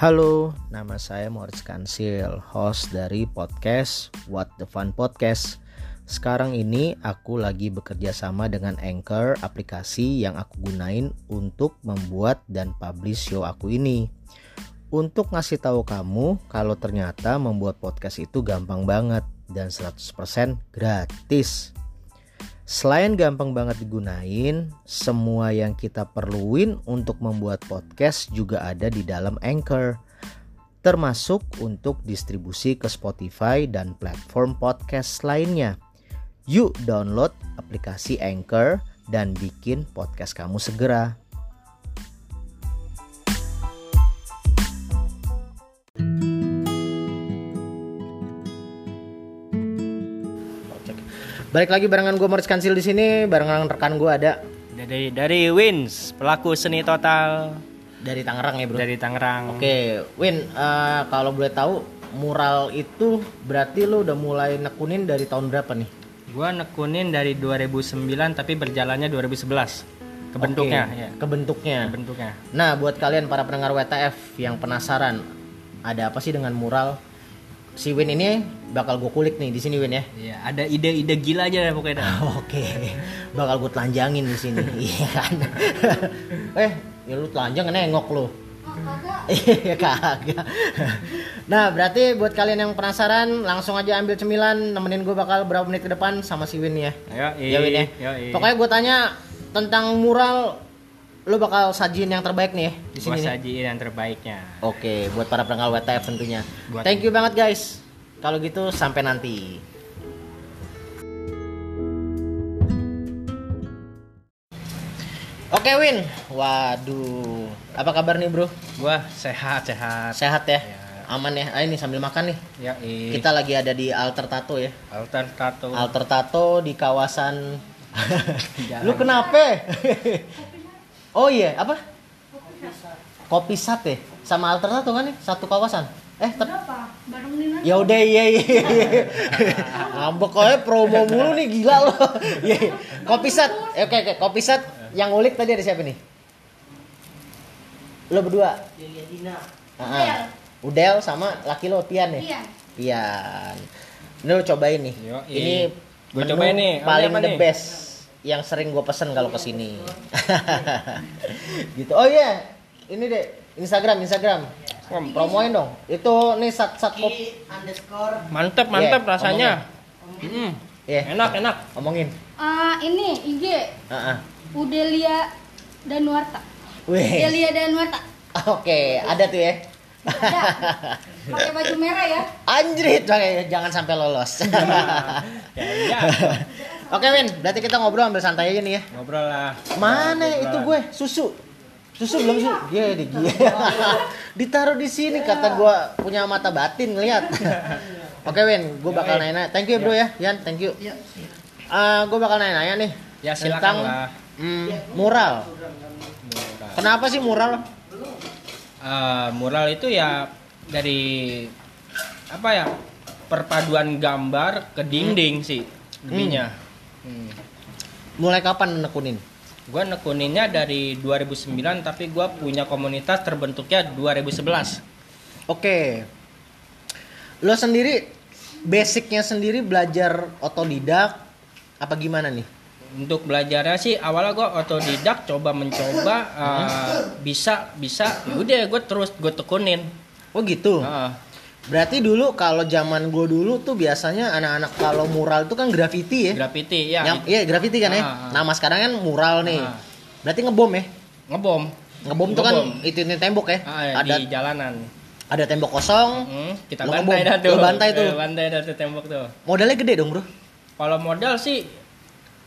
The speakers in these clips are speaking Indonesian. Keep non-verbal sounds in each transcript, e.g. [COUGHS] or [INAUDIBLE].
Halo, nama saya Moritz Kansil, host dari podcast What the Fun Podcast. Sekarang ini aku lagi bekerja sama dengan Anchor, aplikasi yang aku gunain untuk membuat dan publish show aku ini. Untuk ngasih tahu kamu kalau ternyata membuat podcast itu gampang banget dan 100% gratis. Selain gampang banget digunain, semua yang kita perluin untuk membuat podcast juga ada di dalam Anchor. Termasuk untuk distribusi ke Spotify dan platform podcast lainnya. Yuk download aplikasi Anchor dan bikin podcast kamu segera. Balik lagi barengan gue Moritz Kansil di sini, barengan rekan gue ada Dari dari Wins, pelaku seni total dari Tangerang ya bro. dari Tangerang. Oke, Win, eh, kalau boleh tahu mural itu berarti lu udah mulai nekunin dari tahun berapa nih? Gua nekunin dari 2009 tapi berjalannya 2011. Kebentuknya Oke, ya. Kebentuknya. Kebentuknya. Nah, buat kalian para pendengar WTF yang penasaran, ada apa sih dengan mural? Si Win ini bakal gue kulik nih di sini Win ya. Iya, ada ide-ide gila aja deh pokoknya. [LAUGHS] Oke, bakal gue telanjangin di sini, [LAUGHS] iya kan? [LAUGHS] eh, ya lu telanjang nengok lu. Iya kagak. Nah berarti buat kalian yang penasaran langsung aja ambil cemilan nemenin gue bakal berapa menit ke depan sama si Win ya. Ayo, Ya Win ya. Yoi. Pokoknya gue tanya tentang mural, lu bakal sajiin yang terbaik nih ya di gua sini. nih. yang terbaiknya. Oke, buat para pendengar WTF tentunya. Buat- Thank you banget guys. Kalau gitu sampai nanti. Oke Win, waduh, apa kabar nih bro? Gua sehat sehat. Sehat ya? Ya. Aman ya? Ah, ini sambil makan nih. Ya, Kita lagi ada di Alter Tato ya. alter tato. Alter Tato di kawasan. [LAUGHS] Lu kenapa? [LAUGHS] oh iya, apa? Kopi Sate sama Alter Tato kan nih satu kawasan. Eh, tapi. Ya udah iya iya. iya. Ngambek aja promo mulu nih gila lo. Iya. iya. Kopi Sat. Eh, Oke oke, Kopi Sat yang ngulik tadi ada siapa nih? Lo berdua. Ah, Udel sama laki lo Tian ya? Iya. Tian. Ini lo cobain nih. Yo, Ini Gua menu cobain nih. Paling the nih? best yang sering gue pesen kalau ke sini. [LAUGHS] gitu. Oh iya, ini deh Instagram Instagram. Promoin dong. Itu nih sat sat kop. Mantep mantep Iya, rasanya. Mm, Iya. enak enak. Omongin. Ah, ini IG Heeh. Udelia Danuarta. Wih. Udelia Danuarta. Oke, ada tuh ya. Ada. [LAUGHS] Pakai baju merah ya. Anjrit, jangan sampai lolos. [LAUGHS] Ya, ya. Oke, Win, berarti kita ngobrol ambil santai aja nih ya. Ngobrol lah. Mana Ngobrol. itu gue? Susu. Susu belum susu. Iya, di Ditaruh di sini kata gue punya mata batin ngeliat. [LAUGHS] Oke, Win, gue bakal nanya. Thank you, Bro ya. Yan, thank you. Eh, gue bakal nanya-nanya nih. Ya, silakan tentang, lah. mm, mural. Kenapa sih mural? Eh, mural itu ya dari apa ya perpaduan gambar ke dinding sih lebihnya. Hmm. Mulai kapan nekunin? Gua nekuninnya dari 2009 tapi gua punya komunitas terbentuknya 2011. Oke. Lo sendiri basicnya sendiri belajar otodidak apa gimana nih? Untuk belajarnya sih awalnya gua otodidak coba mencoba eh, bisa bisa ya udah gue terus gue tekunin. Oh gitu. Heeh. Berarti dulu kalau zaman gue dulu tuh biasanya anak-anak kalau mural itu kan graffiti ya. graffiti ya Yang iya graffiti kan ya. Ah, ah. Nama sekarang kan mural nih. Ah. Berarti ngebom ya. ngebom Ngebom tuh kan itu ini tembok ya. Ah, ya, ada di jalanan. ada tembok kosong. Hmm, kita Lu bantai ngebom. dah tuh. Lu bantai tuh. Eh, bantai dah tuh tembok tuh. Modalnya gede dong, Bro. Kalau modal sih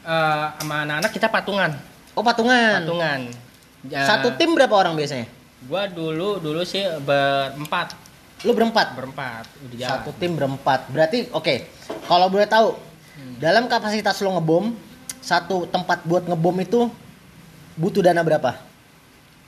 eh, sama anak-anak kita patungan. Oh, patungan. Patungan. Ya, Satu tim berapa orang biasanya? Gua dulu dulu sih berempat, Lu berempat. berempat udah jalan. Satu tim berempat. Berarti oke. Kalau boleh tahu, dalam kapasitas lo ngebom, satu tempat buat ngebom itu butuh dana berapa?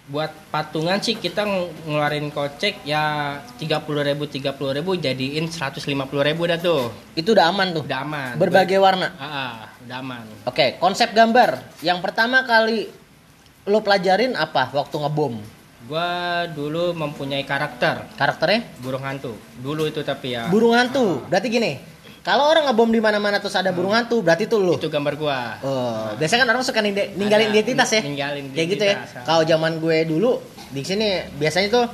Buat patungan sih kita ng- ngeluarin kocek ya 30.000 ribu, 30.000 ribu jadiin 150.000 ribu dah tuh. Itu udah aman tuh. Udah aman. Berbagai warna. Ah, ah, udah aman. Oke, konsep gambar. Yang pertama kali lo pelajarin apa waktu ngebom? Gua dulu mempunyai karakter Karakternya burung hantu. Dulu itu tapi ya. burung hantu. Berarti gini, kalau orang ngebom di mana-mana terus ada burung hantu, berarti itu lu. Itu gambar gua. Oh, biasanya kan orang suka ninggalin Ada, identitas ya. ninggalin Kayak gitu ya. Kalau zaman gue dulu di sini biasanya tuh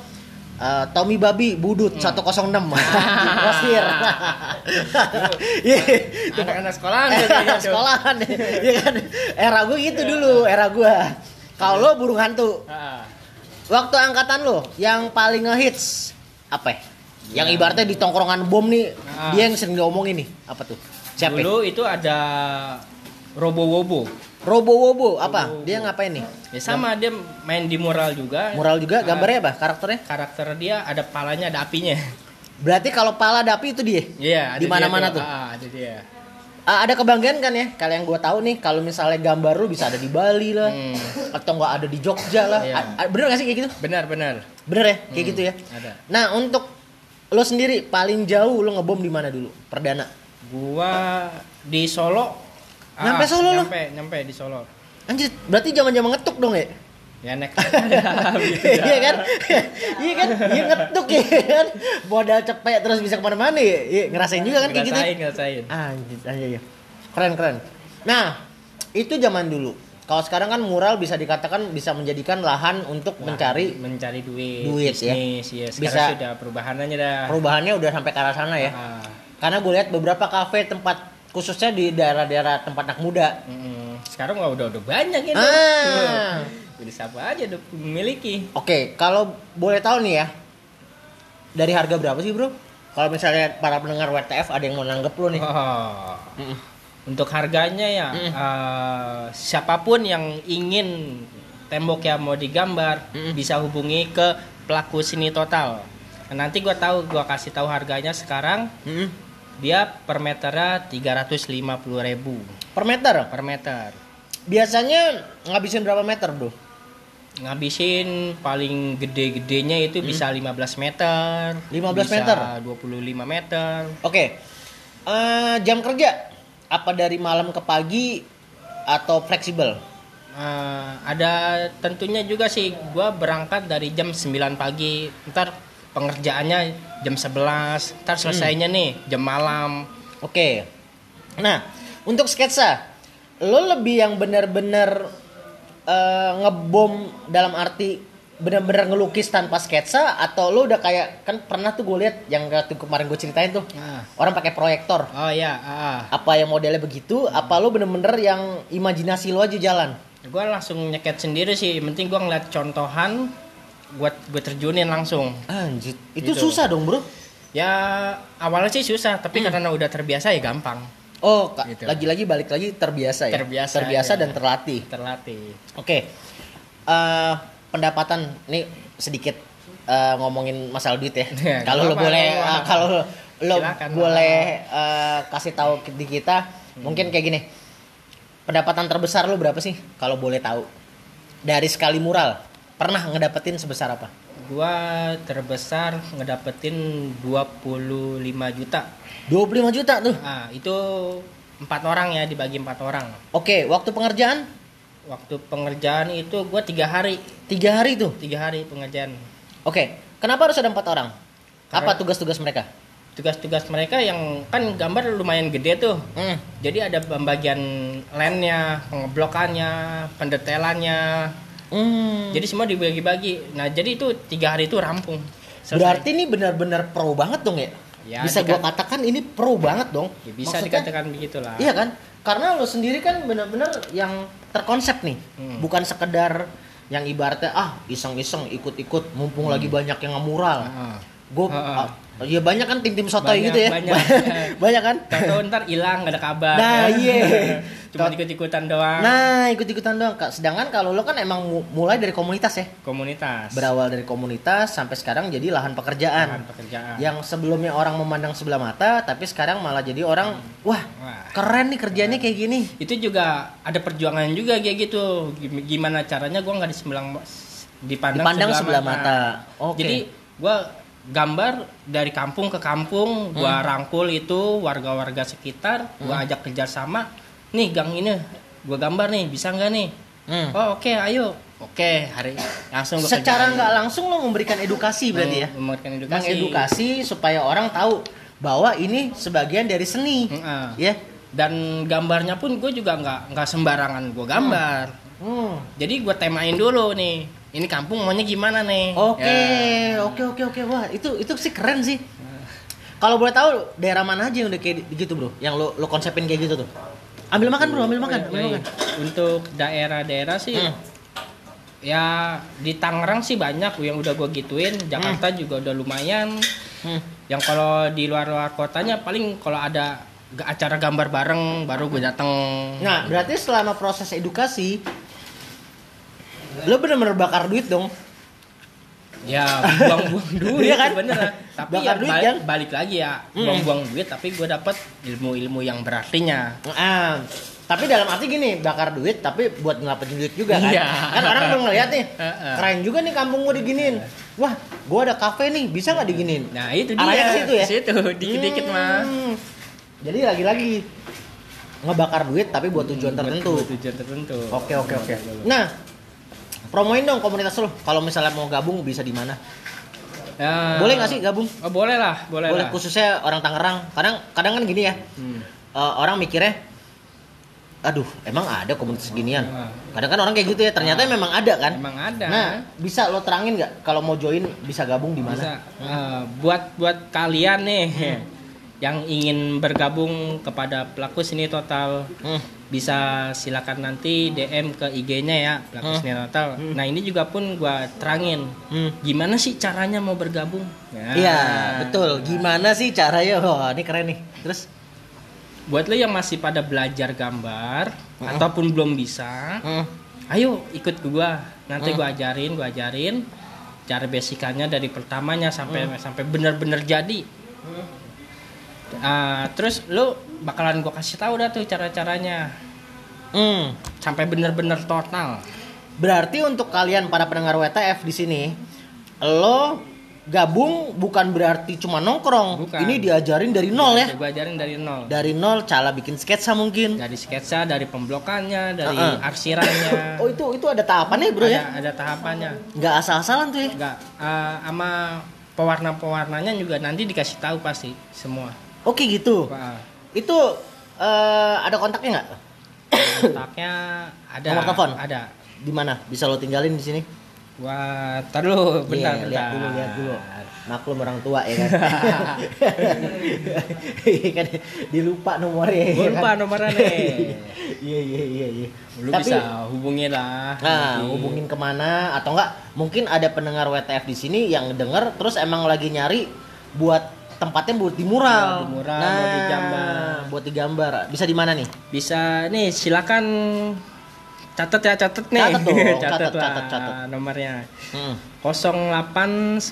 eh, Tommy Babi Budut 106 Rosir. [LAUGHS] Iya. Anak-anak sekolahan Era gitu, sekolahan. Iya kan? Era gue gitu dulu, era gue. Kalau lo burung hantu, waktu angkatan lo yang paling ngehits apa ya? Yang Ya. ibaratnya di tongkrongan bom nih, Ah. dia yang sering diomongin nih. Apa tuh? Siapa? ya? Dulu itu ada Robo Wobo. Robo Wobo apa? Robo-Wobo. Dia ngapain nih? Ya sama dia main di mural juga. Mural juga, Ah, gambarnya apa? Karakternya? Karakter dia ada palanya, ada apinya. Berarti kalau pala ada api itu dia. Iya, Di mana-mana tuh. Ah, ada dia. Ah, ada kebanggaan kan ya? Kalau yang gue tahu nih, kalau misalnya gambar lu bisa ada di Bali lah, Hmm. atau nggak ada di Jogja lah. A- bener gak sih kayak gitu? Benar, benar. Bener ya, kayak Hmm, gitu ya. Ada. Nah untuk lo sendiri paling jauh lo ngebom di mana dulu? Perdana. Gua di Solo. Ah, Nyampe Solo lu? Nyampe, nyampe di Solo. Anjir, berarti zaman-zaman ngetuk dong ya? Ya nek. [LAUGHS] Iya kan? [LAUGHS] Iya kan? Iya ngetuk ya kan? Modal cepet terus bisa ke mana-mana ya? Iya, ngerasain juga kan kayak gitu? Ngerasain, ngerasain. Anjir, anjir, iya. Keren, keren. Nah, itu zaman dulu. Kalau sekarang kan mural bisa dikatakan bisa menjadikan lahan untuk mencari mencari duit, Duit, ya. bisnis, ya. Bisa. Sekarang sudah perubahannya dah. perubahannya udah sampai ke arah sana ya. Ah, Karena gue lihat beberapa kafe tempat khususnya di daerah-daerah tempat anak muda. mm, sekarang mah udah udah banyak itu. Ah. Jadi siapa aja udah memiliki. Oke, kalau boleh tahu nih ya. Dari harga berapa sih, Bro? Kalau misalnya para pendengar WTF ada yang mau nanggep lu nih. Oh. Untuk harganya ya, Mm. eh, siapa pun yang ingin tembok yang mau digambar Mm. bisa hubungi ke pelaku seni total. Nah, nanti gua tahu, gua kasih tahu harganya sekarang. Mm-mm. Dia per meternya 350.000 Per meter. per meter. Biasanya ngabisin berapa meter, Bro? Ngabisin paling gede-gedenya itu bisa 15 meter. 15 bisa meter? 25 meter. Oke. Eh, jam kerja apa dari malam ke pagi atau fleksibel? Eh, ada tentunya juga sih gua berangkat dari jam 9 pagi ntar pengerjaannya jam 11 ntar selesainya Hmm. nih jam malam Oke. Nah, untuk sketsa, lo lebih yang benar-benar eh, ngebom dalam arti benar-benar ngelukis tanpa sketsa atau lo udah kayak kan pernah tuh gue lihat yang waktu kemarin gue ceritain tuh Ah. orang pakai proyektor. oh ya ah. Apa yang modelnya begitu? Apa lo bener-bener yang imajinasi lo aja jalan? gua langsung nyeket sendiri sih yang penting gua ngeliat contohan buat gue terjunin langsung Anjir, itu Gitu. susah dong bro. ya awalnya sih susah tapi Hmm. karena udah terbiasa ya gampang Oh, Gitu. lagi-lagi balik lagi terbiasa ya. Terbiasa, terbiasa ya. dan terlatih. terlatih Oke, Eh, pendapatan nih sedikit eh, ngomongin masalah duit ya. Ya, kalau lo boleh, eh, kalau lo Silakan. boleh eh, kasih tahu di kita, Hmm. mungkin kayak gini. Pendapatan terbesar lo berapa sih? Kalau boleh tahu. Dari sekali mural, pernah ngedapetin sebesar apa? gua terbesar ngedapetin 25 juta 25 juta tuh. Ah, itu empat orang ya dibagi empat orang. Oke, waktu pengerjaan Waktu pengerjaan itu gue tiga hari, tiga hari tuh. tiga hari pengerjaan. Oke, kenapa harus ada empat orang? Apa Karena- tugas-tugas mereka? Tugas-tugas mereka yang kan gambar lumayan gede tuh. Hmm. Jadi ada pembagian landnya, pengeblokannya, pendetailannya. Hmm. Jadi semua dibagi-bagi. Nah jadi itu tiga hari itu rampung. Selesai. Berarti ini benar-benar pro banget dong ya? Ya, bisa gua katakan ini pro banget dong. Ya, bisa Maksudnya- dikatakan begitulah. Iya kan? Karena lo sendiri kan benar-benar yang terkonsep nih. Hmm. Bukan sekedar yang ibaratnya ah iseng-iseng ikut-ikut mumpung lagi banyak yang ngemural. Ah. Gue Ah, ah. ya banyak kan tim-tim sotoy Banyak, gitu ya. banyak. [LAUGHS] banyak kan? Tahu ntar hilang gak ada kabar. Nah, iya. [LAUGHS] Cuma ikut-ikutan doang. Nah, ikut-ikutan doang. Kak. Sedangkan kalau lo kan emang mu- mulai dari komunitas ya. Komunitas. Berawal dari komunitas sampai sekarang jadi lahan pekerjaan. Lahan pekerjaan. yang sebelumnya orang memandang sebelah mata tapi sekarang malah jadi orang wah Wah. keren nih kerjanya kayak gini itu juga ada perjuangan juga kayak gitu Gim- gimana caranya gua nggak disembelang dipandang, Dipandang sebelah mata. Oke. jadi gua gambar dari kampung ke kampung gua rangkul itu warga-warga sekitar gua ajak kerjasama nih gang ini gua gambar nih bisa nggak nih Hmm. oh oke ayo oke hari langsung gua Secara nggak langsung lo memberikan edukasi berarti ya. Mem- memberikan edukasi Mengedukasi supaya orang tahu bahwa ini sebagian dari seni. Heeh. Ya. dan gambarnya pun gue juga nggak nggak sembarangan gue gambar Hmm. jadi gue temain dulu nih ini kampung maunya gimana nih Oke, Ya. oke, oke, oke. Wah, itu itu sih keren sih. Kalau boleh tahu daerah mana aja yang udah kayak gitu, Bro? Yang lo lo konsepin kayak gitu tuh. Ambil makan, Bro, ambil makan, ambil Baik. makan. untuk daerah-daerah sih Hmm. ya di Tangerang sih banyak yang udah gue gituin Jakarta juga udah lumayan Hmm. yang kalau di luar-luar kotanya paling kalau ada acara gambar bareng baru gue dateng Nah, berarti selama proses edukasi lo bener-bener bakar duit dong. Ya buang-buang [LAUGHS] duit Iya kan? bener tapi Bakar ya duit balik, kan? balik lagi ya Hmm. buang-buang duit tapi gue dapet ilmu-ilmu yang berartinya Ah, tapi dalam arti gini, bakar duit tapi buat ngelapain duit juga kan. Iya. Kan orang udah ngeliat nih, [LAUGHS] keren juga nih kampung gua diginiin. Wah, gua ada kafe nih, bisa nggak diginiin? nah itu dia Arahnya ke situ ya? situ dikit-dikit mah Hmm. Jadi lagi-lagi ngebakar duit tapi buat tujuan tertentu. Buat tujuan tertentu Oke oke oke. Nah, promoin dong komunitas lo. Kalau misalnya mau gabung bisa di mana? Ya. Boleh nggak sih gabung? Oh, boleh lah, boleh, Boleh lah. khususnya orang Tangerang. Kadang kadang kan gini ya. Hmm. eh, orang mikirnya aduh emang ada komunitas ginian kadang kan orang kayak gitu ya ternyata memang ada kan Emang ada. nah bisa lo terangin nggak kalau mau join bisa gabung di Bisa. mana Eh, buat buat kalian nih yang ingin bergabung kepada pelaku seni total Hmm. bisa silakan nanti DM ke IG-nya ya pelaku Hmm. seni total. Nah ini juga pun gua terangin Hmm. gimana sih caranya mau bergabung. Nah, Iya betul gimana sih caranya wah ini keren nih terus Buat lo yang masih pada belajar gambar ataupun belum bisa, Hmm. ayo ikut gua. Nanti Hmm. gua ajarin, gua ajarin cara basicannya dari pertamanya sampai Hmm. sampai bener-bener jadi. Ah, terus lu bakalan gua kasih tahu dah tuh cara-caranya Hmm. sampai bener-bener total. berarti untuk kalian para pendengar WTF di sini lo gabung bukan berarti cuma nongkrong Bukan. ini diajarin dari nol ya Gua ajarin dari nol. dari nol cara bikin sketsa mungkin Dari sketsa, dari pemblokannya, dari Uh-uh. arsirannya. [COUGHS] oh itu itu ada tahapannya bro ada, ya ada tahapannya. nggak asal-asalan tuh ya Enggak, eh, sama pewarna-pewarnanya juga nanti dikasih tahu pasti semua. Oke gitu Wah, itu eh, ada kontaknya nggak kontaknya ada. Nomor telepon? Ada. di mana bisa lo tinggalin di sini Wah, tar dulu, bentar, Iya, bentar. lihat dulu lihat dulu maklum orang tua ya kan Iya kan dilupa nomornya ya Gua lupa kan? nomornya nih. iya iya iya iya Lu Tapi- bisa hubungi lah. Nah, nanti. hubungin ke mana atau enggak? Mungkin ada pendengar WTF di sini yang denger terus emang lagi nyari buat tempatnya buat di mural. Buat di mural, nah, mau digambar. Buat digambar. Bisa di mana nih? Bisa nih, silakan catat ya, catat nih. Catat dong, [LAUGHS] catat, catat, catat. nomornya. Hmm. 0895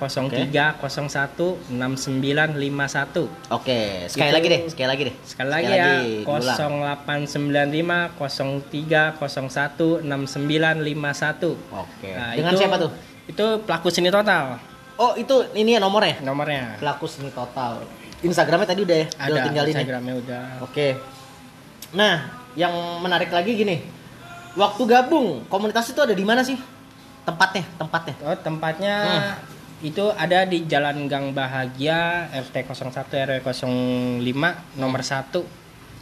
03 01 6951. Oke, sekali Itu- lagi deh, sekali lagi deh. Sekali lagi ya, diulang. 0895 03 01 6951. Oke. Nah, Dengan itu- siapa tuh? Itu pelaku seni total Oh, itu ini ya nomornya. nomornya. Pelaku seni total. Instagramnya tadi udah ya, udah Ada tinggalin ya. Instagramnya udah. Oke. Nah, yang menarik lagi gini. Waktu gabung, komunitas itu ada di mana sih? Tempatnya, tempatnya. Oh, tempatnya Hmm. itu ada di Jalan Gang Bahagia RT 01 RW 05 nomor 1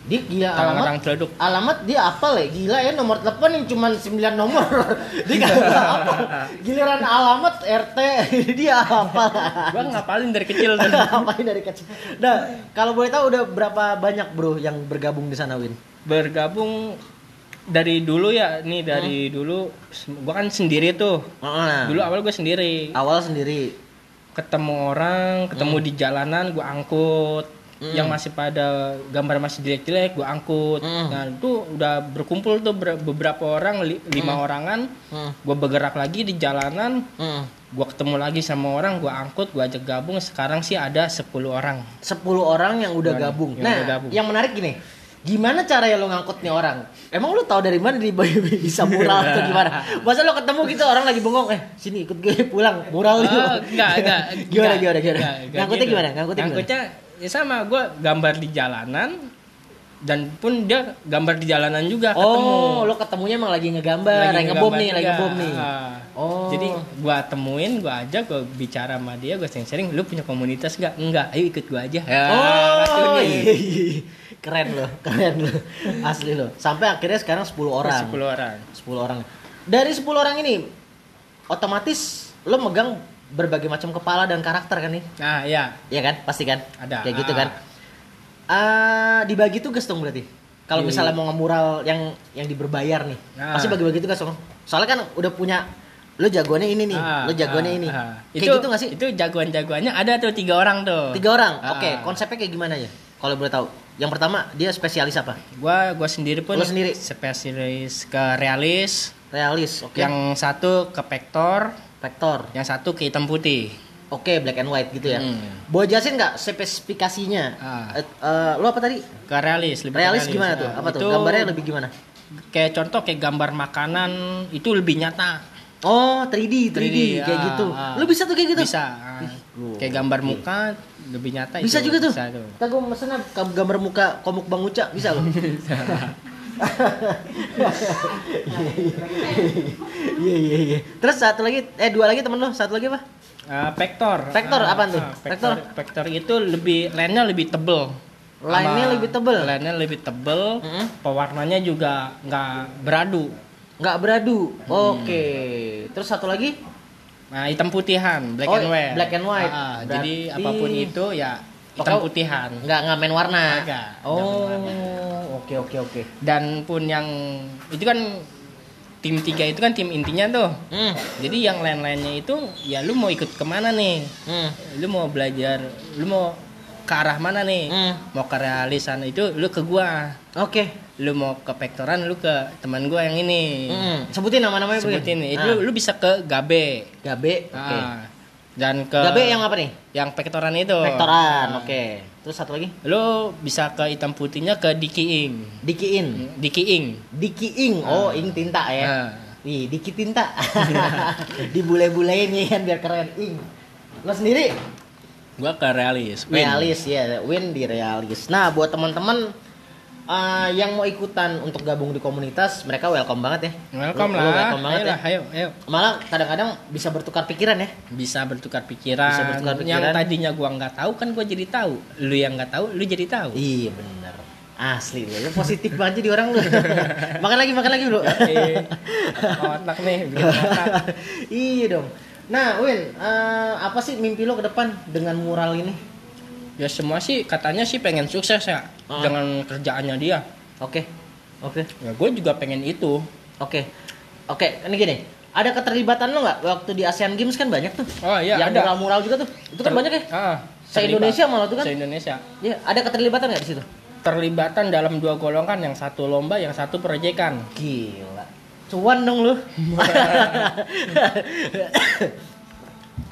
Di gila alamat. Celeduk. Alamat dia apa ya? Gila ya nomor telepon yang cuma 9 nomor. [LAUGHS] dia nggak apa. Giliran alamat RT [LAUGHS] dia apa? Gua ngapalin dari kecil tuh. [LAUGHS] Apain dari kecil. Nah, kalau boleh tahu udah berapa banyak bro yang bergabung di sana Win? Bergabung dari dulu ya, nih dari dulu gua kan sendiri tuh. Heeh. Dulu awal gue sendiri. awal sendiri. Ketemu orang, ketemu di jalanan gua angkut. Hmm. Yang masih pada gambar masih jelek-jelek gua angkut. Hmm. Nah, itu udah berkumpul tuh ber- beberapa orang, li- lima orangan. Hmm. Gue bergerak lagi di jalanan, Hmm. gua ketemu lagi sama orang, gua angkut, gua ajak gabung. Sekarang sih ada 10 orang. 10 orang yang udah gabung. yang nah, udah gabung. yang menarik gini. Gimana cara ya lo ngangkut nih orang? Emang lo tahu dari mana di bisa mural atau gimana? Masa lo ketemu gitu orang lagi bengong, eh sini ikut gue pulang mural Oh, yuk. enggak, enggak. [LAUGHS] gimana, enggak, gimana, gimana? enggak, enggak Ngangkutnya gitu. gimana? Ngangkutnya gimana? Ya sama, gua gambar di jalanan, dan pun dia gambar di jalanan juga ketemu Oh, lo ketemunya emang lagi ngegambar, lagi ngebom nih, lagi ngebom nih. Ah. Oh. Jadi gua temuin, gua ajak, gua bicara sama dia, gua sering-sering, lu punya komunitas nggak? Enggak, ayo ikut gua aja. Ya, Oh, racuni. iya, iya. [LAUGHS] keren loh, keren loh, asli loh. Sampai akhirnya sekarang 10 orang. 10 orang. 10 orang. Dari 10 orang ini, otomatis lo megang berbagai macam kepala dan karakter kan nih? Nah, ya. Iya kan, pasti kan? Ada. Kayak gitu Ah. kan? Ah, dibagi tugas dong berarti. Kalau Iya. misalnya mau ngemural yang yang diberbayar nih, Ah. pasti bagi-bagi tugas dong. Soalnya kan udah punya lo jagoannya ini nih, Ah, lo jagoannya ah, ini. ah. Kayak itu, gitu gak sih? Itu jagoan-jagoannya ada tuh tiga orang tuh. Tiga orang. Ah. Oke, konsepnya kayak gimana ya? Kalau boleh tahu. Yang pertama, dia spesialis apa? Gua gua sendiri pun Lo sendiri? spesialis ke realis, Realis, oke. yang satu ke vektor, Vektor. yang satu ke hitam putih. Oke, black and white gitu ya. Hmm. Boleh jelasin nggak spesifikasinya? Ah. Eh, eh, lo apa tadi? Ke realis, lebih ke Realis gimana tuh? Apa tuh? itu Gambarnya lebih gimana? Kayak contoh kayak gambar makanan itu lebih nyata. Oh, 3D, 3D, 3D, kayak ah, gitu. ah. Lo bisa tuh kayak gitu? Bisa. ah. kayak gambar muka lebih nyata Bisa itu. juga tuh. Bisa tuh. Gue gambar muka komuk Bang Uca, bisa lo? [LAUGHS] Iya iya iya. Terus satu lagi, eh dua lagi temen lo, satu lagi apa? Ah, vektor. Vektor Ah, apaan tuh? ah, vektor, vektor itu lebih line-nya lebih tebel. Sama- lebih tebel? Line-nya lebih tebel. Mm-mm. Pewarnanya juga nggak beradu. Nggak beradu. Hmm. Oke. Terus satu lagi? Nah, hitam putihan, black Oh, and white. black and white. Ah, jadi apa pun itu ya hitam Pokoknya- putihan. Nggak nggak main warna. Nggak Oh, oke oke oke. Dan pun yang itu kan tim tiga itu kan tim intinya tuh. Hmm, Jadi yang lain-lainnya itu ya lu mau ikut ke mana nih? hmm, Lu mau belajar, lu mau ke arah mana nih? hmm. Mau ke realisan itu lu ke gua. Oke. Lu mau ke vektoran lu ke teman gua yang ini. Hmm. Sebutin nama-namanya. Sebutin itu Ah. lu bisa ke Gabe. Gabe. Oke. Ah. Dan ke Gabe yang apa nih? yang vektoran itu. Vektoran. Ah. Oke. Terus satu lagi? Lu bisa ke hitam putihnya ke Dikiing. Dikiin. Dikiing. Dikiing. Oh, ing tinta ya. Ah. Wih, diki tinta. [LAUGHS] Dibule-bulein ya kan biar keren. Ing. Lo sendiri? Gua ke realis. Win. Realis ya, win di realis. Nah, buat teman-teman eh, yang mau ikutan untuk gabung di komunitas, mereka welcome banget ya. Welcome Lu- lu lah. welcome banget Ayolah, ya. ayo, ayo. Malah kadang-kadang bisa bertukar pikiran ya. Bisa bertukar pikiran. Bisa bertukar Yang pikiran. tadinya gua nggak tahu kan gua jadi tahu. Lu yang nggak tahu, lu jadi tahu. Iya bener. Asli lu, lu positif banget jadi orang lu. [LAUGHS] makan lagi, makan lagi. Oke. Otak nih, [LAUGHS] iya dong. Nah, Win, eh, apa sih mimpi lo ke depan dengan mural ini? Ya semua sih katanya sih pengen sukses ya Ah. dengan kerjaannya dia. Oke, oke, Ya gue juga pengen itu. oke, oke. Ini gini, ada keterlibatan lo nggak waktu di Asian Games kan banyak tuh? Oh iya yang ada. mural-mural juga tuh. Itu kan Ter- banyak ya? Ah, Se. Indonesia malah tuh kan? Se Indonesia. Iya, ada keterlibatan nggak di situ? Terlibatan dalam dua golongan, yang satu lomba, yang satu proyekan. Gila. Cuan dong lu. [LAUGHS] [LAUGHS]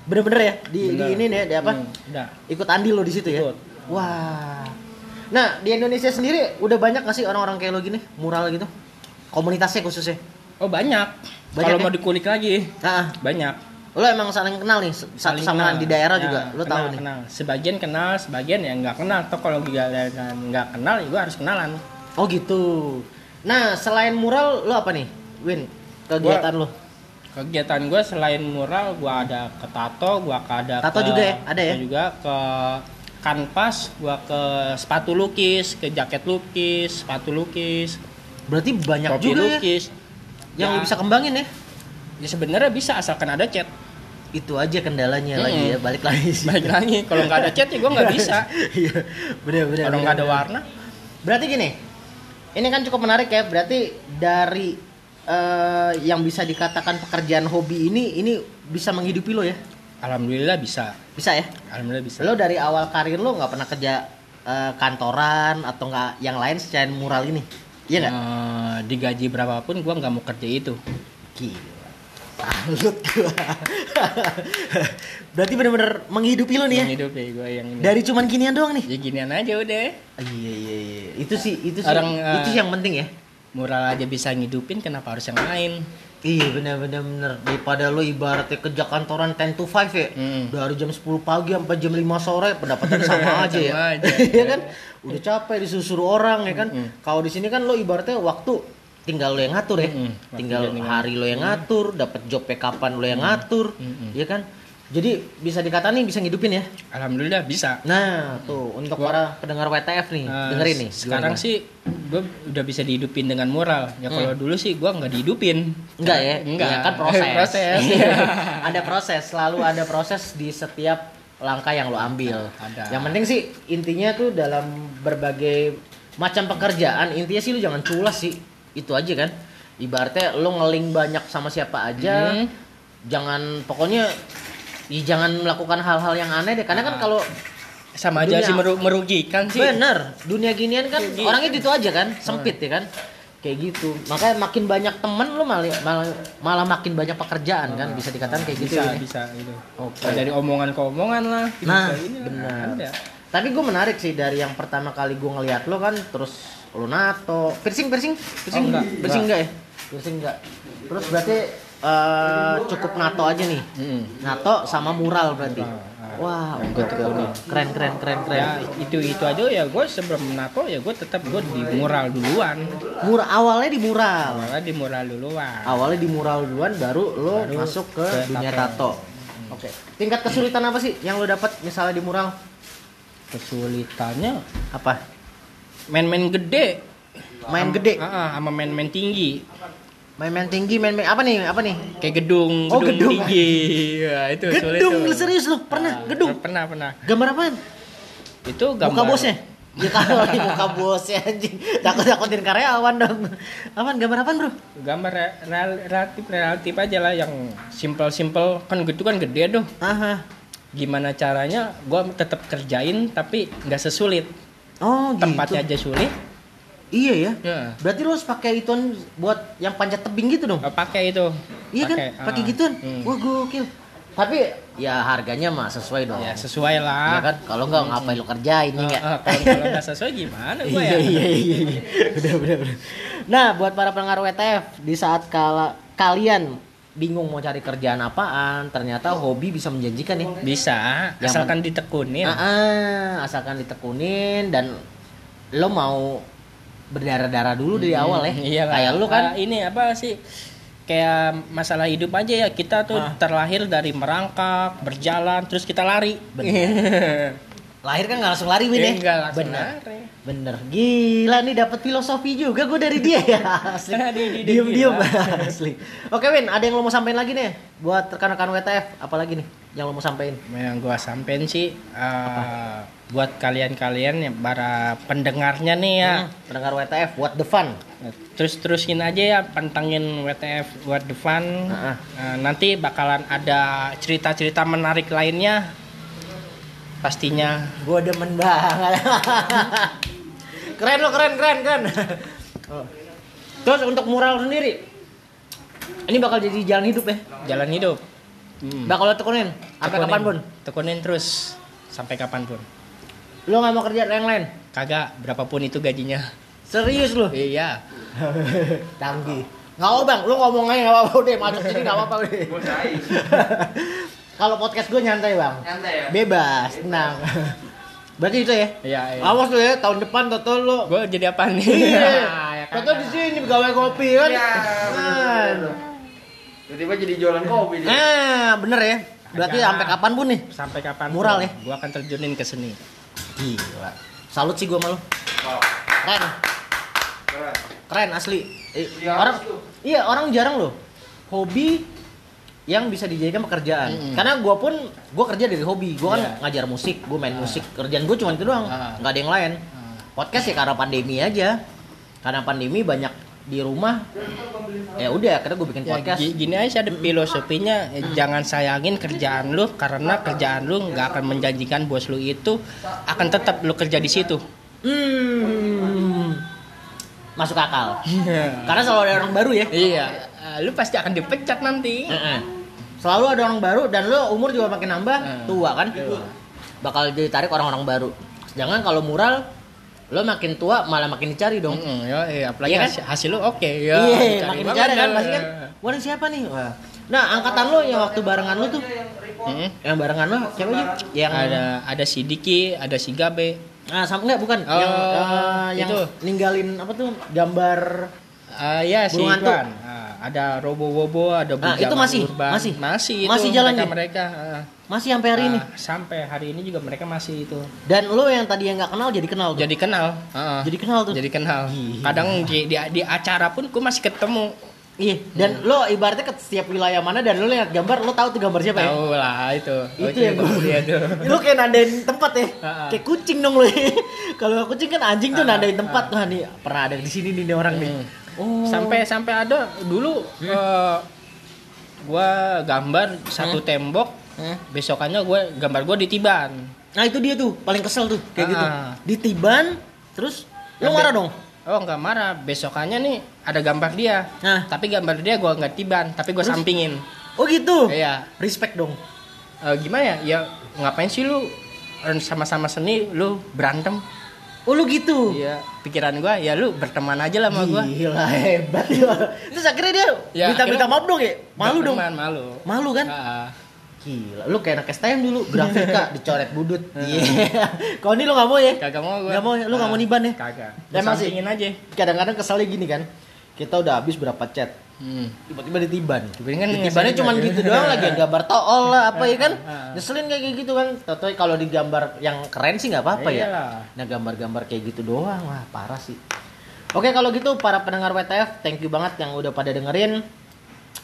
Bener-bener ya di, di Bener. ini nih di apa? Hmm, udah. Ikut andil lo di situ ya. Ikut. Wah. Nah, di Indonesia sendiri udah banyak gak sih orang-orang kayak lo gini, mural gitu? Komunitasnya khususnya. Oh banyak. Banyak Kalau ya? mau dikulik lagi, Nah, banyak. lo emang saling kenal nih satu Saling sama kenal. di daerah Ya, juga. Lo kenal, tahu nih. Kenal. Sebagian kenal, sebagian ya nggak kenal. Atau kalau gak nggak kenal, ya gue harus kenalan. Oh gitu. Nah, selain mural lo apa nih? Win, kegiatan lo. Kegiatan gue selain mural, gue ada ke tato, gue ada Tato ke, juga ya? Ada ya? juga ke kanvas, gue ke sepatu lukis, ke jaket lukis, sepatu lukis, Berarti banyak topi juga ya lukis. yang Ya, bisa kembangin ya. ya sebenarnya bisa asalkan ada cat. Itu aja kendalanya Hmm. lagi ya, balik lagi [LAUGHS] sih. Baik lagi, kalau nggak ada cat ya gue nggak bisa. Iya, bener bener. Kalau nggak ada warna, Berarti gini, ini kan cukup menarik ya. Berarti dari eh, yang bisa dikatakan pekerjaan hobi ini, ini bisa menghidupi lo ya? alhamdulillah bisa. Bisa ya? Alhamdulillah bisa. Lo dari awal karir lo nggak pernah kerja eh, kantoran atau nggak yang lain selain mural ini? Iya nggak? Eh, digaji berapapun gue nggak mau kerja itu. Gila. Salut gua. [LAUGHS] Berarti bener-bener menghidupi lo nih ya? Menghidupi gue yang ini. Dari cuman ginian doang nih? Ya ginian aja udah. Iya iya iya. Itu sih itu sih Orang, eh, itu sih yang penting ya. Mural aja bisa ngidupin, kenapa harus yang lain? Iya bener-bener bener daripada lo ibaratnya kerja kantoran 10 to 5 ya Hmm. dari jam 10 pagi sampai jam 5 sore pendapatan sama [LAUGHS] aja ya Sama aja. [LAUGHS] Iya kan udah capek disuruh orang ya kan kalau di sini kan lo ibaratnya waktu tinggal lo yang ngatur ya. Waktu tinggal hari lo yang ngatur dapat jobnya kapan lo yang ngatur ya kan jadi bisa dikata nih bisa ngidupin ya Alhamdulillah bisa. nah tuh untuk para pendengar WTF nih Eh, dengerin nih Sekarang gimana? sih gue udah bisa dihidupin dengan moral. Ya kalau dulu sih gue nggak dihidupin. Enggak ya? Enggak. Iya, kan proses. Proses. Iya. [LAUGHS] ada proses, selalu ada proses di setiap langkah yang lo ambil. Ada. Yang penting sih intinya tuh dalam berbagai macam pekerjaan, intinya sih lu jangan culas sih. Itu aja kan. Ibaratnya lo ngeling banyak sama siapa aja. Hmm. Jangan pokoknya ya jangan melakukan hal-hal yang aneh deh karena kan Ah. kalau Sama aja Dunia- sih meru- merugikan sih. Bener, dunia ginian kan Rugi. orangnya gitu aja kan, sempit ya kan. Kayak gitu. Makanya makin banyak temen lu malah, malah malah makin banyak pekerjaan kan, bisa dikatakan kayak gitu. bisa ya. bisa gitu. Oke. Dari omongan ke omongan lah. Nah, Bisa ini benar. Ada. Tapi gue menarik sih dari yang pertama kali gue ngeliat lo kan, terus lo nato, piercing piercing, piercing Oh, enggak. piercing enggak ya? Piercing enggak. Terus berarti eh, cukup nato aja nih. Mm-mm. Nato sama mural berarti. Wah, Yang gue tekunin. keren keren keren keren. Ya itu itu aja ya gue sebelum nato ya gue tetap gue di mural duluan. Mural awalnya di mural. Awalnya di mural duluan. awalnya di mural duluan baru lo Baru masuk ke, ke dunia tato. tato. Oke. Tingkat kesulitan apa sih yang lo dapat misalnya di mural? Kesulitannya Apa? main-main gede. Main Am- gede. Ah, ah, sama main-main tinggi. Main-main tinggi, main-main apa nih? Apa nih? Kayak gedung, Oh, gedung. tinggi. Ya, itu sulit Gedung, tuh. serius lo? Pernah? Ah, Gedung? Pernah, pernah. Gambar apaan? Itu gambar Muka bosnya? Ya kalau di muka bosnya anjing. Takut-takutin karyawan dong. Apaan? Gambar apaan bro? Gambar re- rel- relatif relatif aja lah yang simple-simple kan gitu kan gede tuh. Aha. Gimana caranya gua tetap kerjain tapi nggak sesulit. Oh gitu. Tempatnya aja sulit. Iya ya. Ya. Berarti lo harus pakai ituan buat yang panjat tebing gitu dong? Pakai itu. Iya kan? Pakai, Pakai ah. gituan. Hmm. Wah gokil. Tapi ya harganya mah sesuai dong. Ya sesuai lah. Iya kan? Kalau enggak ngapain lo kerjain Ah, ya enggak? ah, kalau kalau nggak sesuai gimana gua Iya ya? iya iya. iya. Udah udah udah. Nah, buat para pendengar WTF di saat kala kalian bingung mau cari kerjaan apaan, ternyata hobi bisa menjanjikan ya. Bisa, Yang asalkan ditekunin. Ah, ah, asalkan ditekunin dan lo mau berdarah-darah dulu dari awal ya. Iya. Kayak lo kan Ah, ini apa sih? Kayak masalah hidup aja ya kita tuh Ah. terlahir dari merangkak, berjalan, terus kita lari. [LAUGHS] lahir kan nggak langsung lari Win ya. Enggak langsung Bener. lari. Bener. Gila nih dapat filosofi juga gue dari dia ya. [LAUGHS] Asli. Di- di- di- Diem-diem [LAUGHS] asli. Oke Win, ada yang lo mau sampein lagi nih buat rekan-rekan WTF? Apalagi nih yang lo mau sampein? Yang gua sampein sih eh, buat kalian-kalian yang para pendengarnya nih ya. Hmm, pendengar WTF, what the fun? Terus terusin aja ya pantengin WTF What the Fun. Ah. Eh, nanti bakalan ada cerita-cerita menarik lainnya. Pastinya Gue demen banget. [LAUGHS] keren lo, keren, keren, keren. Oh. Terus untuk mural sendiri, ini bakal jadi jalan hidup ya? jalan hidup. Hmm. Bakal lo tekunin, sampai Tekunin. kapan pun. Tekunin terus sampai kapan pun. Lo nggak mau kerja yang lain? Kagak, berapapun itu gajinya. Serius lo? Iya. [LAUGHS] Canggih. Nggak apa bang, lu ngomong aja nggak apa-apa udah masuk sini nggak apa-apa udah. [LAUGHS] Kalau podcast gue nyantai bang, Nyantai ya? bebas, tenang. Berarti itu ya? Iya, iya. Awas lu ya, tahun depan Toto lu. Gue jadi apa nih? Iya. [LAUGHS] ya kan? Toto di sini pegawai kopi kan? Iya, Kan. Tiba-tiba jadi jualan kopi dia. Nah, bener ya. Berarti sampai kapan pun nih? Sampai kapan? Mural ya? Gue akan terjunin ke seni. Gila. Salut sih gua malu. Wow. Keren, Keren. keren asli. Eh, Iya, orang. Iya, orang jarang loh. Hobi yang bisa dijadikan pekerjaan. Mm-mm. Karena gua pun gua kerja dari hobi. Gua kan Iya. ngajar musik, gua main musik. Kerjaan gua cuma itu doang. Ah. nggak ada yang lain. Ah. Podcast ya karena pandemi aja. Karena pandemi banyak di rumah. Ya udah, akhirnya gua bikin Ya, podcast. gi- gini aja ada filosofinya eh, jangan sayangin kerjaan lu karena kerjaan lu nggak akan menjanjikan bos lu itu akan tetap lu kerja di situ. Hmm. Masuk akal. Karena selalu ada orang baru ya. iya, eh, lu pasti akan dipecat nanti. Selalu ada orang baru dan lo umur juga makin nambah, tua kan? Bakal ditarik orang-orang baru. Sedangkan kalau mural lo makin tua malah makin dicari dong. Mm-mm, ya, iya, apalagi Iya kan? hasil, hasil lu oke ya. Iya, dicari makin dicari kan pasti kan. Wah, ini siapa nih? Wah. Nah, angkatan lo yang waktu barengan lo tuh, Mm-mm. yang barengan lo siapa aja? Yang Ada ada si Diki, ada si Gabe. Ah, sama enggak bukan? Oh, yang eh, yang itu. ninggalin apa tuh? Gambar Ah ya si Burung hantu. Ada Robo Wobo, ada Ah, Bujaman itu masih? Urban. Masih? Masih itu Masih jalan mereka mereka. ah. masih sampai hari ini. Ah, sampai hari ini juga mereka masih itu. Dan lo yang tadi yang nggak kenal jadi kenal tuh. Jadi kenal. Ah, Jadi kenal tuh. Jadi kenal. Gila. Kadang di, di, di acara pun gue masih ketemu. Iya, dan lo ibaratnya ke setiap wilayah mana dan lo lihat gambar, lo tahu tuh gambar siapa ya? Tahu lah itu. Itu yang gue dia tuh. Lo kayak nandain tempat ya. Kayak kucing dong lo. [LAUGHS] Kalau kucing kan anjing tuh nandain tempat. Wah, nih pernah ada di sini nih, nih orang nih. Hmm. Oh. Sampai sampai ada dulu eh, gua gambar satu tembok, Hmm. besokannya gue gambar gua ditiban. Nah, itu dia tuh paling kesel tuh kayak gitu. Ah. Ditiban terus lo Gambar- marah dong. Oh nggak marah, besokannya nih ada gambar dia. Nah. Tapi gambar dia gua nggak tiban, tapi gua Terus? sampingin. Oh gitu. Iya. Respect dong. Eh, gimana ya? Ya ngapain sih lu sama-sama seni lu berantem? Oh lu gitu. Iya, pikiran gua ya lu berteman aja lah sama gua. Gila hebat ya. Terus akhirnya dia Ya, minta minta maaf dong ya. Malu dong. Malu. Malu kan? Ah, Gila, lu kayak anak STM dulu, grafika [LAUGHS] dicoret budut. Iya. Kalau ini lu nggak mau ya? kagak mau gua. Nggak mau ya? Lu nggak mau Ah, niban ya? Kagak. Emang sih? Sampingin aja. Kadang-kadang keselnya gini kan. Kita udah habis berapa chat, Hmm. tiba-tiba ditiban. Tiba-tiba kan Ditibannya cuma gitu doang lagi, gambar tool lah apa ya kan? Ah. Nyeselin kayak gitu kan. Tapi kalau digambar yang keren sih nggak apa-apa ya. Iyalah. Nah gambar-gambar kayak gitu doang, wah parah sih. Oke kalau gitu para pendengar WTF, thank you banget yang udah pada dengerin.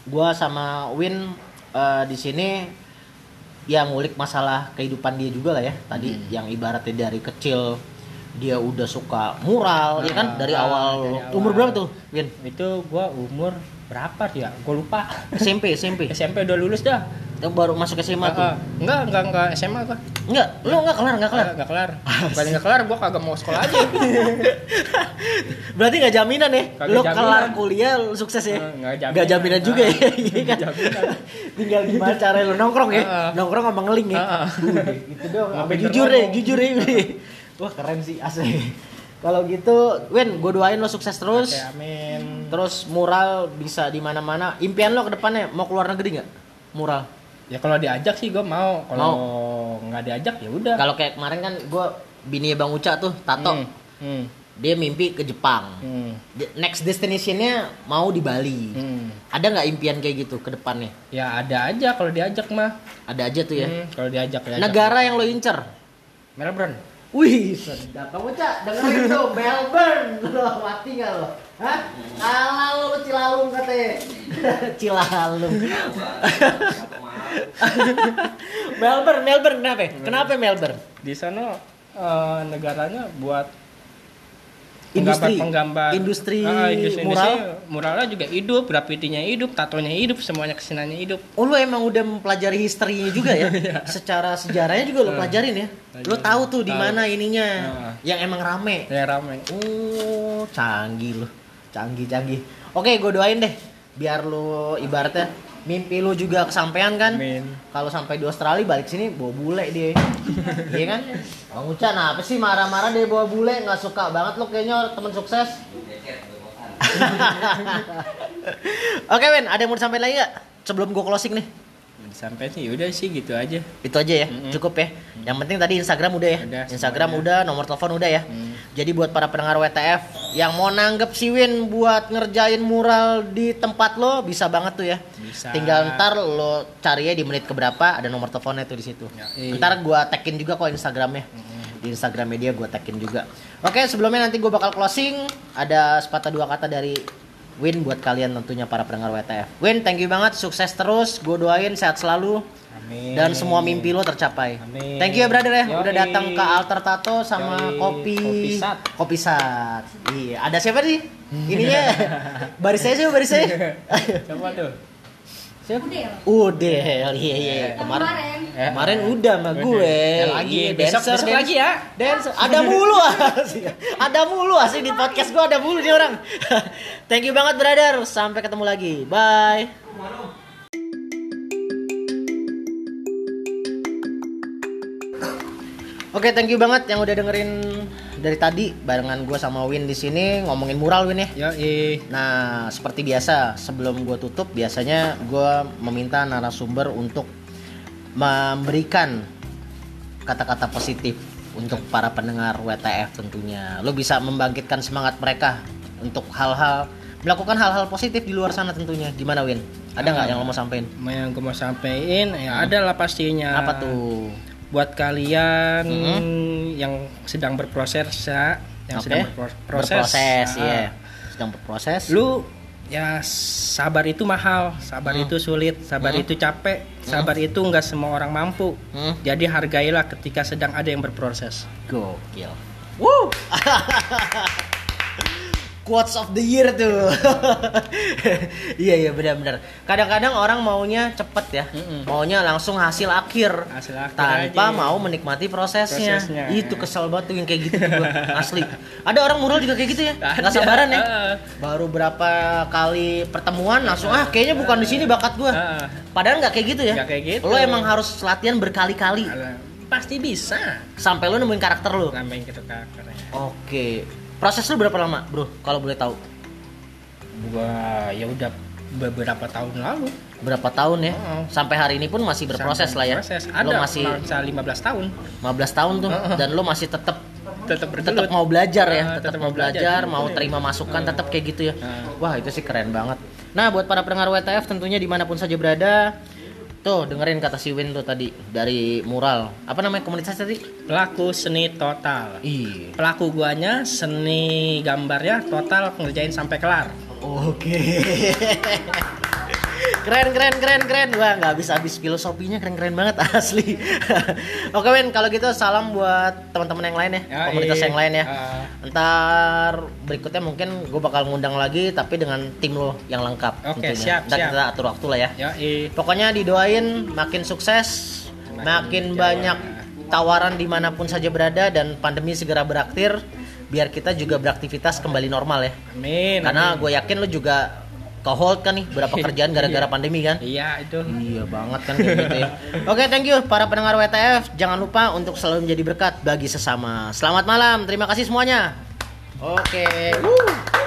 Gua sama Win eh, di sini yang ngulik masalah kehidupan dia juga lah ya. Tadi Hmm. yang ibaratnya dari kecil dia udah suka mural ya kan Ah, dari ah, awal. dari awal. Umur berapa tuh, Win? Itu gua umur berapa ya? Gua lupa. SMP, SMP. SMP [LAUGHS] udah lulus dah. Yang baru masuk SMA tuh. Ah, ah. Enggak, enggak, enggak SMA gua. Enggak, lu enggak kelar, enggak kelar. Enggak, enggak kelar. Bukan enggak kelar, gua kagak mau sekolah aja. [LAUGHS] Berarti nggak jaminan ya? Kagak lu jaminan. kelar kuliah lu sukses ya? Eh, nggak jaminan. Juga ya? Ah, Iya kan? [LAUGHS] Tinggal gimana cara lu nongkrong ya? Ah. Nongkrong sama ngeling ya? Ah, ah. Gitu doang. Jujur ngomong. jujur ya. Wah keren sih asli. Kalau gitu, Win, gue doain lo sukses terus. Oke, amin. Terus mural bisa di mana-mana. Impian lo ke depannya mau keluar negeri nggak? Mural. Ya kalau diajak sih gua mau. Kalau nggak diajak ya udah. Kalau kayak kemarin kan gue bini Bang Uca tuh, Tato. Hmm. Hmm. Dia mimpi ke Jepang. Hmm. Next destinationnya mau di Bali. Hmm. Ada nggak impian kayak gitu ke depannya? Ya ada aja kalau diajak mah. Ada aja tuh ya. Hmm, kalau diajak ya. Negara yang lo incer? Melbourne. Wih, sedap. Kamu Cak, dengerin [LAUGHS] tuh Melbourne. Lo mati nggak lo? Hah? Kalah lo lo Cilalung katanya. [LAUGHS] Cilalung. [LAUGHS] Melbourne, Melbourne kenapa? Kenapa Melbourne? Di sana eh, negaranya buat Industri. penggambar Industri Ah, industri, mural. muralnya juga hidup, grafitinya hidup, tatonya hidup, semuanya kesenannya hidup. Oh lo emang udah mempelajari historinya juga ya? [LAUGHS] Secara sejarahnya juga lo Eh, pelajarin ya? Lo tahu tuh di mana ininya Ah. yang emang rame. Ya ramai. Oh, canggih lo. Canggih, canggih. Oke, gue doain deh. Biar lo ibaratnya mimpi lo juga kesampaian kan? Amin. Kalau sampai di Australia balik sini bawa bule dia. [LAUGHS] iya kan? Bang Ucan apa sih marah-marah dia bawa bule nggak suka banget lo kayaknya teman sukses. [LAUGHS] [LAUGHS] Oke, Wen, ada yang mau disampaikan lagi nggak? Sebelum gue closing nih. Sampai sih udah sih gitu aja. Itu aja ya, Mm-mm. cukup ya. Yang penting tadi Instagram udah ya. Udah, Instagram semuanya. udah, nomor telepon udah ya. Hmm. Jadi buat para pendengar WTF yang mau nanggep si Win buat ngerjain mural di tempat lo bisa banget tuh ya. Bisa. Tinggal ntar lo cari ya di menit keberapa ada nomor teleponnya tuh di situ. Ya. Iya. Ntar gua tagin juga kok Instagramnya. Di Instagram media gua tagin juga. Oke sebelumnya nanti gua bakal closing ada sepatah dua kata dari Win buat kalian tentunya para pendengar WTF. Win thank you banget sukses terus. Gue doain sehat selalu Amin. dan semua mimpi lo tercapai. Amin. Thank you ya brother ya, Yoi. udah datang ke Alter Tato sama Yoi. kopi Kopi Sat. Kopi Sat. Iya, ada siapa sih? Ininya [LAUGHS] baris saya sih, baris saya. Coba tuh. Siapa? Udel. Udah, iya iya. Yang Kemarin kemarin. Eh, kemarin udah sama gue. Ya, lagi. Iya, Besok- dancer, besok dancer. lagi ya. Dancer. Ada mulu [LAUGHS] asli. Ada mulu asli di podcast gue ada mulu nih orang. [LAUGHS] Thank you banget brother. Sampai ketemu lagi. Bye. Oke, thank you banget yang udah dengerin dari tadi barengan gue sama Win di sini ngomongin mural Win ya. Yoi. Nah, seperti biasa, sebelum gue tutup, biasanya gue meminta narasumber untuk memberikan kata-kata positif untuk para pendengar WTF tentunya. Lo bisa membangkitkan semangat mereka untuk hal-hal melakukan hal-hal positif di luar sana tentunya. Gimana Win? Ada nggak yang lo mau sampein? Yang gue mau sampein ya ada lah pastinya. Apa tuh? Buat kalian Mhm. yang sedang berproses ya, yang Oke. sedang berproses. Berproses, Ah. iya. Sedang berproses. Lu ya sabar itu mahal, sabar Hmm. itu sulit, sabar Hmm. itu capek, sabar itu nggak semua orang mampu. Hmm. Jadi hargailah ketika sedang ada yang berproses. Gokil. Woo! [LAUGHS] Quotes of the year tuh. [LAUGHS] iya iya benar-benar. Kadang-kadang orang maunya cepet ya, Mm-mm. maunya langsung hasil akhir, Hasil akhir tanpa aja. mau menikmati prosesnya. Prosesnya. Itu kesel banget tuh yang kayak gitu tuh gua, [LAUGHS] asli. Ada orang mural juga kayak gitu ya, nggak sabaran ya. Baru berapa kali pertemuan langsung ah kayaknya bukan di sini bakat gua. Heeh. Padahal nggak kayak gitu ya. Kayak gitu. Lo emang harus latihan berkali-kali Pasti bisa. sampai lo nemuin karakter lo. Nambahin gitu karakternya. Oke. Proses lu berapa lama, Bro? Kalau boleh tahu. Gua ya udah beberapa tahun lalu. Berapa tahun ya? Heeh. Sampai hari ini pun masih berproses Sampai lah ya. Proses. Lo Ada masih masa 15 tahun 15 tahun tuh Heeh. dan lo masih tetap tetap tetap mau belajar ya, Ah, tetap mau belajar, mau gitu. terima masukan, Ah. tetap kayak gitu ya. Ah. Wah, itu sih keren banget. Nah, buat para pendengar WTF tentunya di mana pun saja berada, tuh dengerin kata si Win tuh tadi dari mural. Apa namanya komunitas tadi? Pelaku seni total. Ih. Pelaku guanya seni gambarnya total ngerjain sampai kelar. Oke. [LAUGHS] keren keren keren keren wah nggak habis habis filosofinya keren keren banget [LAUGHS] asli oke men kalau gitu salam buat teman-teman yang lain ya Ya, komunitas yang lain ya Ah. ntar berikutnya mungkin gue bakal ngundang lagi tapi dengan tim lo yang lengkap Oke, tentunya. siap, Ntar siap. kita atur waktu lah ya Ya, pokoknya didoain makin sukses Makin banyak tawaran di mana pun saja berada dan pandemi segera berakhir biar kita juga beraktivitas kembali normal ya Amin. karena gue yakin lo juga ke hold kan nih berapa [LAUGHS] kerjaan gara-gara pandemi kan Iya itu. Iya banget kan kayak gitu ya. [LAUGHS] Oke, thank you para pendengar WTF. Jangan lupa untuk selalu menjadi berkat bagi sesama. Selamat malam. Terima kasih semuanya. Oke. Woo.